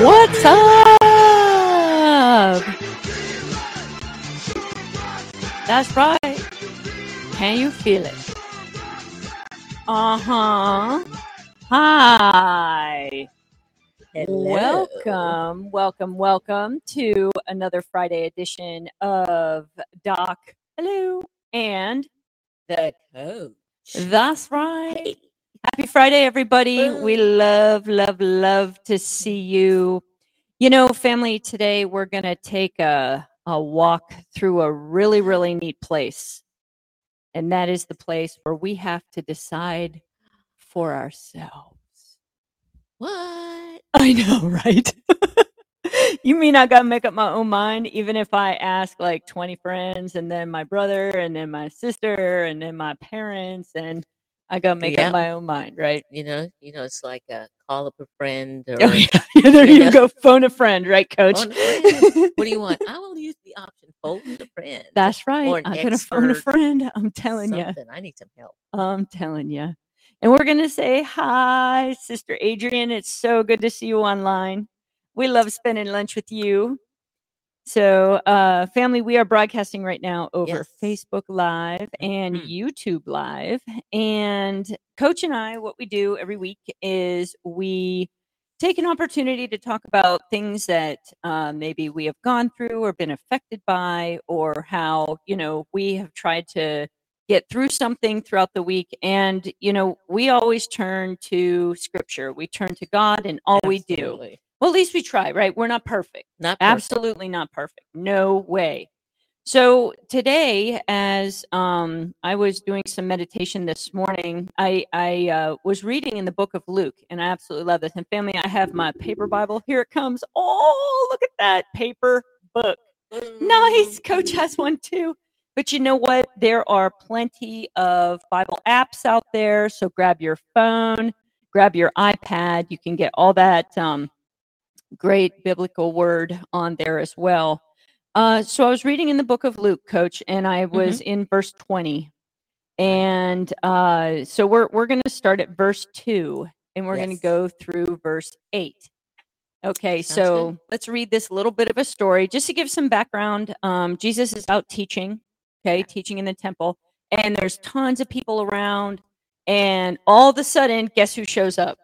What's up? That's right. Can you feel it? Uh huh. Hi. Welcome, welcome, welcome to another Friday edition of Doc. Hello. And The coach. that's right. Happy Friday, everybody. We love, love, love to see you. You know, family, today we're going to take a, a walk through a really, really neat place. And that is the place where we have to decide for ourselves. What? I know, right? you mean I gotta make up my own mind, even if I ask like 20 friends and then my brother and then my sister and then my parents and I gotta make Yeah. up my own mind, right? You know, you know, it's like a call up a friend oh, or Oh, yeah. there you know. go. Phone a friend, right, coach? friend. what do you want? I will use the option phone a friend. That's right. I'm gonna phone a friend. I'm telling you. I need some help. I'm telling you. And we're going to say hi, Sister Adrian. It's so good to see you online. We love spending lunch with you. So, uh, family, we are broadcasting right now over Yes. Facebook Live and Mhm. YouTube Live. And Coach and I, what we do every week is we take an opportunity to talk about things that uh, maybe we have gone through or been affected by, or how, you know, we have tried to get through something throughout the week. And, you know, we always turn to scripture, we turn to God and all we do. Well, at least we try, right? We're not perfect. Not perfect. Absolutely not perfect. No way. So today, as um, I was doing some meditation this morning, I, I uh, was reading in the book of Luke, and I absolutely love this. And family, I have my paper Bible. Here it comes. Oh, look at that paper book. Nice. Coach has one too. But you know what? There are plenty of Bible apps out there. So grab your phone, grab your iPad. You can get all that um, great biblical word on there as well. Uh, so I was reading in the book of Luke, Coach, and I was in verse 20. And uh, so we're, we're going to start at verse 2 and we're going to go through verse 8. Okay, Sounds so good. let's read this little bit of a story just to give some background. Um, Jesus is out teaching, okay, teaching in the temple, and there's tons of people around. And all of a sudden, guess who shows up?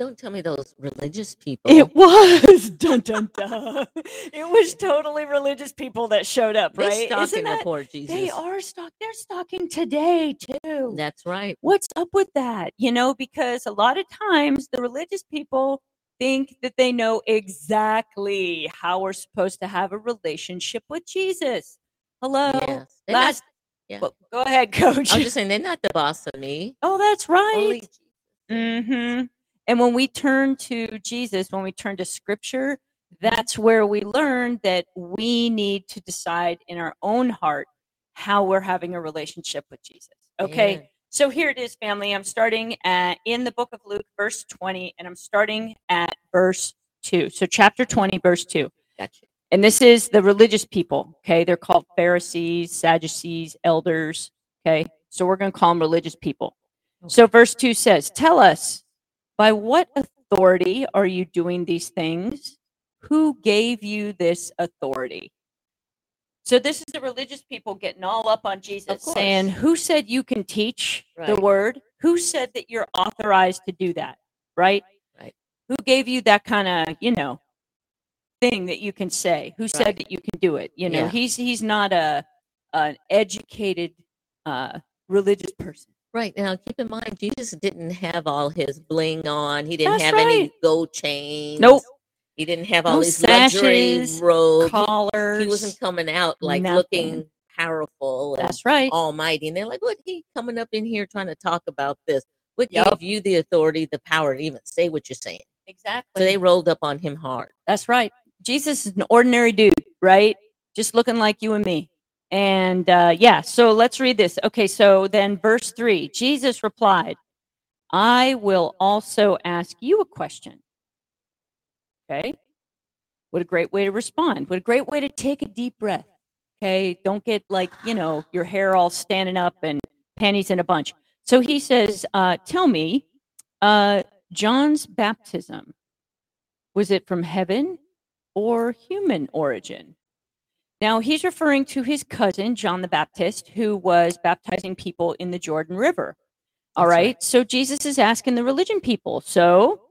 Don't tell me those religious people. It was dun dun dun. It was totally religious people that showed up, They're right? stalking Isn't the poor Jesus. they are stalking. They're stalking today too. That's right. What's up with that? You know, because a lot of times the religious people think that they know exactly how we're supposed to have a relationship with Jesus. Hello. Yes. Not- Last, yeah. well, go ahead, coach. I'm just saying they're not the boss of me. oh, that's right. Only Jesus. hmm And when we turn to Jesus, when we turn to scripture, that's where we learn that we need to decide in our own heart how we're having a relationship with Jesus. Okay. Amen. So here it is, family. I'm starting at, in the book of Luke, verse 20, and I'm starting at verse 2. So, chapter 20, verse 2. Gotcha. And this is the religious people. Okay. They're called Pharisees, Sadducees, elders. Okay. So, we're going to call them religious people. So, verse 2 says, Tell us, by what authority are you doing these things? Who gave you this authority? So, this is the religious people getting all up on Jesus, saying, Who said you can teach the word? Who said that you're authorized to do that? Right? Right. Who gave you that kind of, you know, thing that you can say? Who said that you can do it? You know, Yeah. he's he's not a an educated uh religious person. Right now, keep in mind, Jesus didn't have all his bling on. He didn't That's have right. any gold chains. Nope. He didn't have all No these luxury sashes, robes. He- Collars. He wasn't coming out like nothing. looking powerful and That's right. almighty. And they're like, what he coming up in here trying to talk about this? What Yup. gave you the authority, the power to even say what you're saying? Exactly. So they rolled up on him hard. That's right. Jesus is an ordinary dude, right? Just looking like you and me. And uh, yeah, so let's read this. Okay, so then verse three Jesus replied, I will also ask you a question. Okay. What a great way to respond. What a great way to take a deep breath. Okay. Don't get like, you know, your hair all standing up and panties in a bunch. So he says, uh, Tell me, uh, John's baptism, Was it from heaven or human origin? Now, he's referring to his cousin, John the Baptist, who was baptizing people in the Jordan River. All right? Right. So Jesus is asking the religion people. So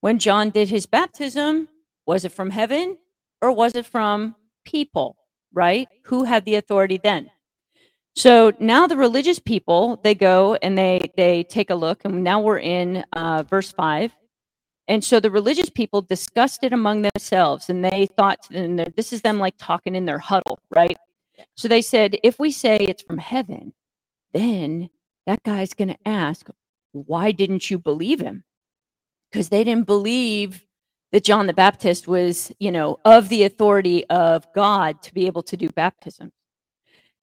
when John did his baptism, was it from heaven or was it from people? Right? Who had the authority then? So now the religious people they go and they they take a look, and now we're in uh, verse five. And so the religious people discussed it among themselves, and they thought, and this is them like talking in their huddle, right? So they said, if we say it's from heaven, then that guy's going to ask, why didn't you believe him? Because they didn't believe that John the Baptist was, you know, of the authority of God to be able to do baptism.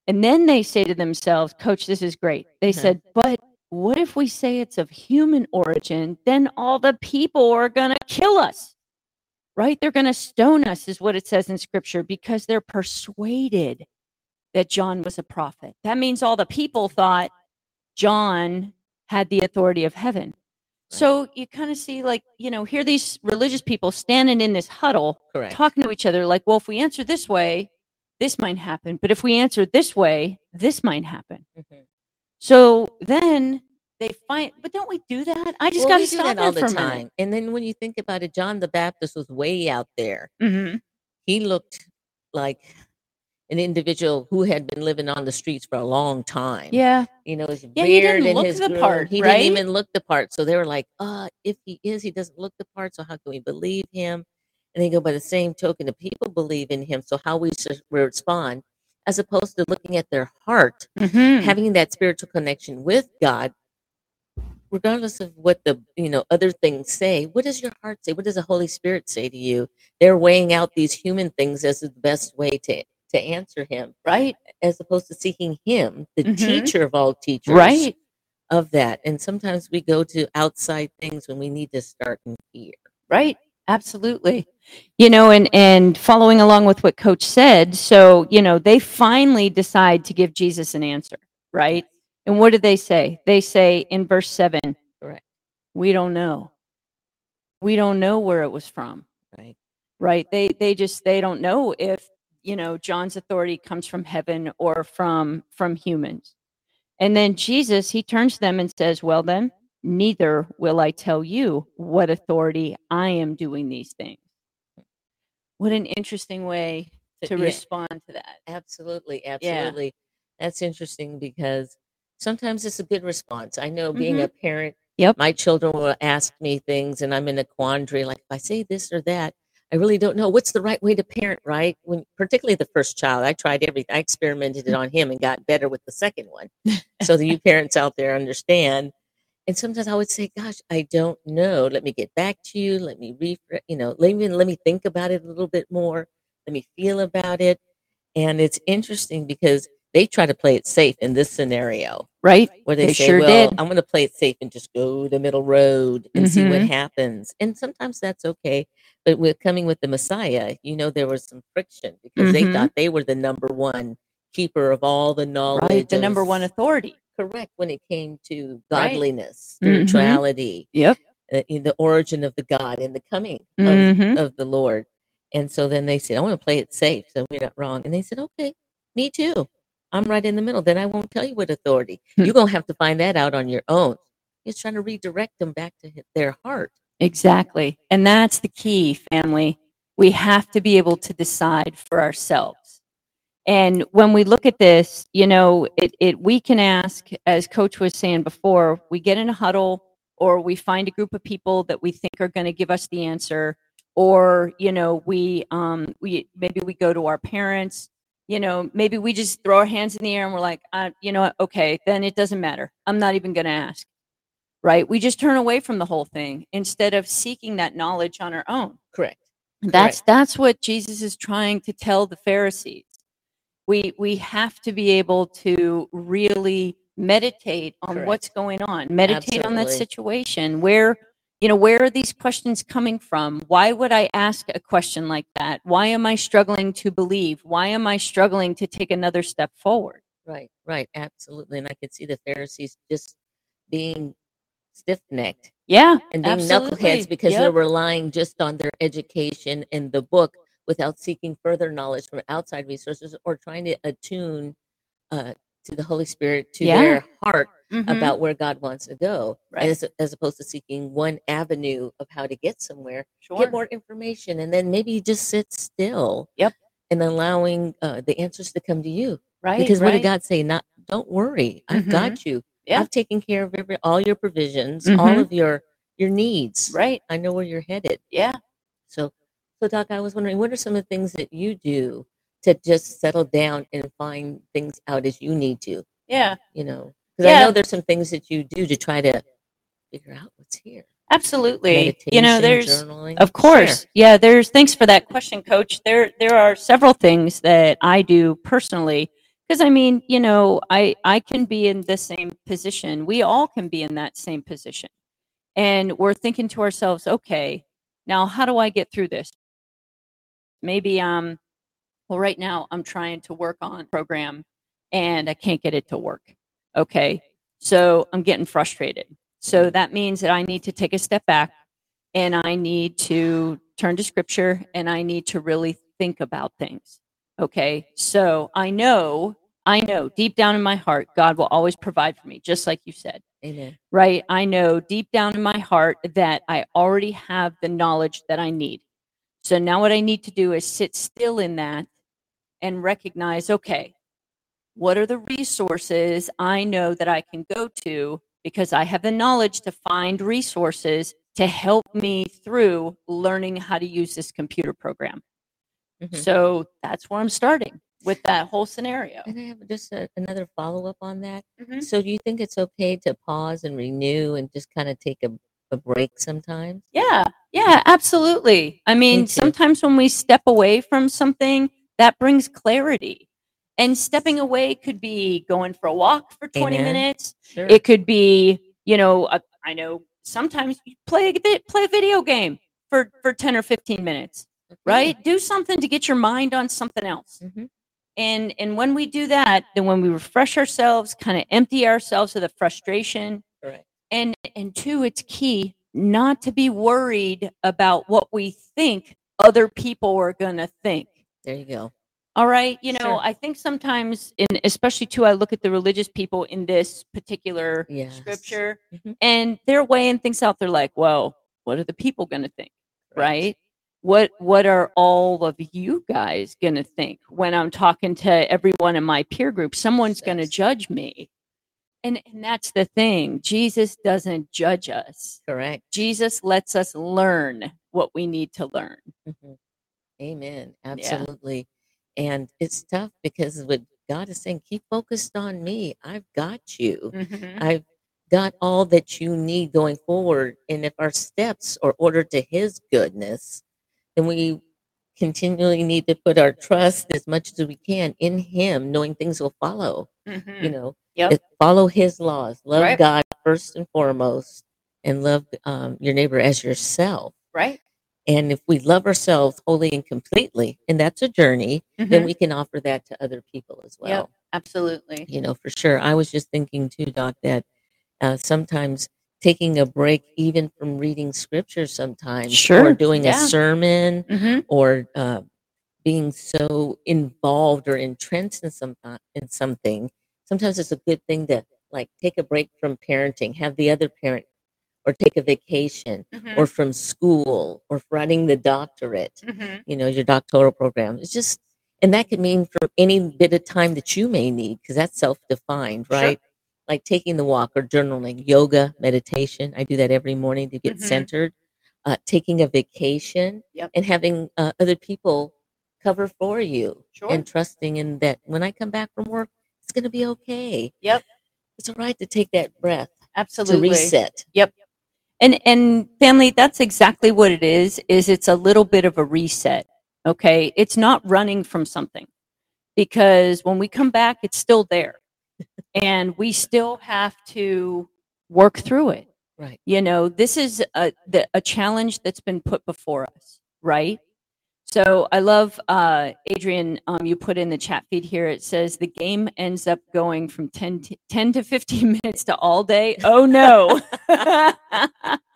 And then they say to themselves, Coach, this is great. They Uh-huh. said, but what if we say it's of human origin? Then all the people are going to kill us, right? They're going to stone us, is what it says in scripture, because they're persuaded that John was a prophet. That means all the people thought John had the authority of heaven. So you kind of see, like, you know, here these religious people standing in this huddle, Correct. talking to each other, like, well, if we answer this way, this might happen. But if we answer this way, this might happen. Mhm. So then they find, but don't we do that? I just Well, got to do stop that all the time. And then when you think about it, John the Baptist was way out there. minute. hmm He looked like an individual who had been living on the streets for a long time. Yeah. You know, his Yeah, he beard didn't and look his the part, He right? didn't even look the part. So they were like, uh, if he is, he doesn't look the part. So how can we believe him? And they go, by the same token, the people believe in him. So how we respond, as opposed to looking at their heart, hmm having that spiritual connection with God, regardless of what the you know other things say. What does your heart say? What does the Holy Spirit say to you? They're weighing out these human things as the best way to to answer Him Right. as opposed to seeking him, the Mhm. teacher of all teachers, Right. of that. And sometimes we go to outside things when we need to start in here. Right. Absolutely. You know, and and following along with what coach said, so, you know, they finally decide to give Jesus an answer, right? And what do they say? They say in verse 7, right. we don't know. We don't know where it was from, Right. right? They they just they don't know if, you know, John's authority comes from heaven or from from humans. And then Jesus, he turns to them and says, "Well then, neither will I tell you what authority I am doing these things." What an interesting way to Yeah, respond to that. absolutely, Yeah. absolutely. That's interesting because sometimes it's a good response. I know being mm-hmm. a parent, Yep. my children will ask me things and I'm in a quandary like if I say this or that, I really don't know what's the right way to parent, right? When particularly the first child, I tried everything. I experimented it on him and got better with the second one. so the you parents out there understand. And sometimes I would say, "Gosh, I don't know. Let me get back to you. Let me refresh. You know, let me let me think about it a little bit more. Let me feel about it." And it's interesting because they try to play it safe in this scenario, Right? where they, They say, sure "Well, did. I'm going to play it safe and just go the middle road and see what Mhm. happens." And sometimes that's okay. But with coming with the Messiah, you know, there was some friction because they Mhm. thought they were the number one keeper of all the knowledge, Right. The number one authority. Correct when it came to Right. godliness, Mhm. spirituality, Yep. uh, in the origin of the God and the coming of, of the Lord. And so then they said, I want to play it safe, so we're not wrong. And they said, Okay, me too. I'm right in the middle. Then I won't tell you what authority. Hmm. You're gonna have to find that out on your own. He's trying to redirect them back to their heart. Exactly. And that's the key, family. We have to be able to decide for ourselves. And when we look at this, you know, it, it we can ask, as Coach was saying before, we get in a huddle or we find a group of people that we think are going to give us the answer, or you know, we um we maybe we go to our parents, you know, maybe we just throw our hands in the air and we're like, uh, you know okay, then it doesn't matter. I'm not even going to ask right? We just turn away from the whole thing instead of seeking that knowledge on our own. Correct. That's that's what Jesus is trying to tell the Pharisees. We we have to be able to really meditate on Correct. what's going on. Meditate on that situation. Where you know, where are these questions coming from? Why would I ask a question like that? Why am I struggling to believe? Why am I struggling to take another step forward? Right, right, absolutely. And I could see the Pharisees just being stiff necked Yeah. and being Absolutely. knuckleheads because Yep. they're relying just on their education and the book without seeking further knowledge from outside resources or trying to attune uh, to the Holy Spirit to Yeah. their heart Mhm. about where God wants to go, Right. as as opposed to seeking one avenue of how to get somewhere. sure. Get more information, and then maybe just sit still. Yep. And allowing uh, the answers to come to you, right. because what did God say? Not, don't worry, I've Mhm. got you. Yeah. I've taken care of every all your provisions, all Mhm. of your your needs. Right. I know where you're headed. Yeah. So, so Doc, I was wondering, what are some of the things that you do to just settle down and find things out as you need to? Yeah. You know, because I know there's some things that you do to try to figure out what's here. Absolutely. You know, there's journaling. Of course. Share. Yeah, there's thanks for that question, coach. There there are several things that I do personally because I mean, you know, I I can be in the same position. We all can be in that same position. And we're thinking to ourselves, okay, now how do I get through this? Maybe um well right now I'm trying to work on program and I can't get it to work. Okay. So I'm getting frustrated. So that means that I need to take a step back and I need to turn to scripture and I need to really think about things. Okay. So I know, I know deep down in my heart, God will always provide for me, just like you said, Amen. right? I know deep down in my heart that I already have the knowledge that I need. So now what I need to do is sit still in that and recognize, okay, what are the resources I know that I can go to because I have the knowledge to find resources to help me through learning how to use this computer program. Mhm. So that's where I'm starting with that whole scenario. And I have just a, another follow up on that. Mhm. So, do you think it's okay to pause and renew and just kind of take a, a break sometimes? Yeah, yeah, absolutely. I mean, too. sometimes when we step away from something, that brings clarity. And stepping away could be going for a walk for 20 Amen. minutes. Sure. It could be, you know, uh, I know sometimes you play a play a video game for for 10 or 15 minutes, right? Do something to get your mind on something else. hmm And and when we do that, then when we refresh ourselves, kind of empty ourselves of the frustration, Correct. And and two it's key not to be worried about what we think other people are going to think There you go. all right you know Sure. i think sometimes and especially too i look at the religious people in this particular Yes. scripture Mhm. and they're weighing things out they're like well what are the people going to think Correct. right what what are all of you guys going to think when i'm talking to everyone in my peer group someone's going to judge me and and that's the thing jesus doesn't judge us Correct. jesus lets us learn what we need to learn Mhm. Amen. Absolutely. And it's tough because what God is saying, keep focused on me. I've got you. I've got all that you need going forward. And if our steps are ordered to His goodness, then we continually need to put our trust as much as we can in Him, knowing things will follow. You know, Yep. follow His laws, love Right. God first and foremost, and love um, your neighbor as yourself. right And if we love ourselves wholly and completely, and that's a journey, then we can offer that to other people as well. Yep. absolutely You know, for sure. I was just thinking too, Doc, that uh, sometimes taking a break, even from reading scripture, sometimes, or doing yeah. a sermon, Mhm. or uh, being so involved or entrenched in some in something. Sometimes it's a good thing to like take a break from parenting, have the other parent, or take a vacation, Mhm. or from school, or running the doctorate Mhm. you know, your doctoral program. It's just, and that could mean for any bit of time that you may need, because that's self defined, Sure. Right? Like taking the walk or journaling, yoga, meditation. I do that every morning to get Mhm. centered. Uh, taking a vacation Yep. and having uh, other people cover for you Sure. and trusting in that when I come back from work, it's going to be okay. Yep. It's all right to take that breath absolutely to reset. Yep. And and family that's exactly what it is is it's a little bit of a reset okay it's not running from something because when we come back it's still there and we still have to work through it. Right. you know this is a the, a challenge that's been put before us right? So i love uh adrian um you put in the chat feed here. It says the game ends up going from 10 to, 10 to 15 minutes to all day. Oh no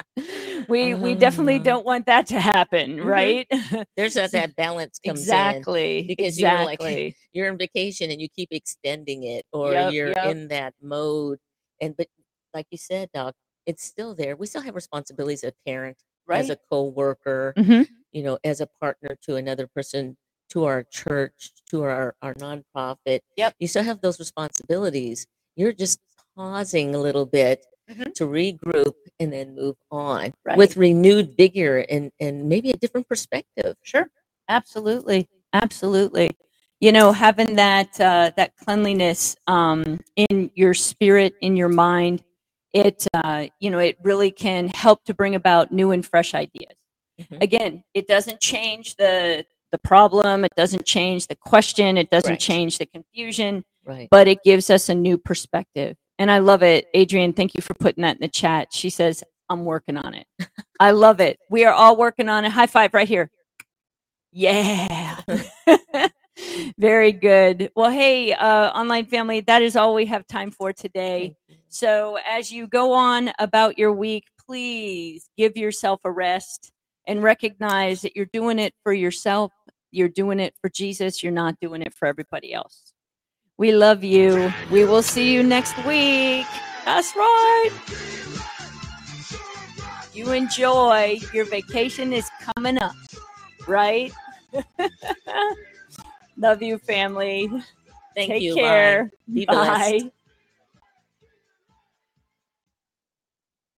we we definitely Uh. don't want that to happen, Mhm. right? There's that, that balance comes in. exactly. because you're like- exactly. You're on vacation and you keep extending it, or Yep, you're yep. in that mode. And but like you said, Doc, it's still there. We still have responsibilities as a parent, right. as a co-worker, Mhm. you know, as a partner to another person, to our church, to our, our nonprofit. Yep. You still have those responsibilities. You're just pausing a little bit Mhm. to regroup and then move on Right. with renewed vigor and, and maybe a different perspective. Sure. Absolutely. Absolutely. You know, having that uh, that cleanliness um, in your spirit, in your mind, it uh, you know, it really can help to bring about new and fresh ideas. Mhm. Again, it doesn't change the the problem, it doesn't change the question, it doesn't Right. change the confusion, Right. but it gives us a new perspective. And I love it. Adrian, thank you for putting that in the chat. She says, I'm working on it. I love it. We are all working on it. High five right here. Yeah. Very good. Well, hey, uh, online family, that is all we have time for today. So as you go on about your week, please give yourself a rest and recognize that you're doing it for yourself. You're doing it for Jesus. You're not doing it for everybody else. We love you. We will see you next week. That's right. You enjoy. Your vacation is coming up, right? Love you, family. Thank Take you. Bye. care. Be blessed. Bye.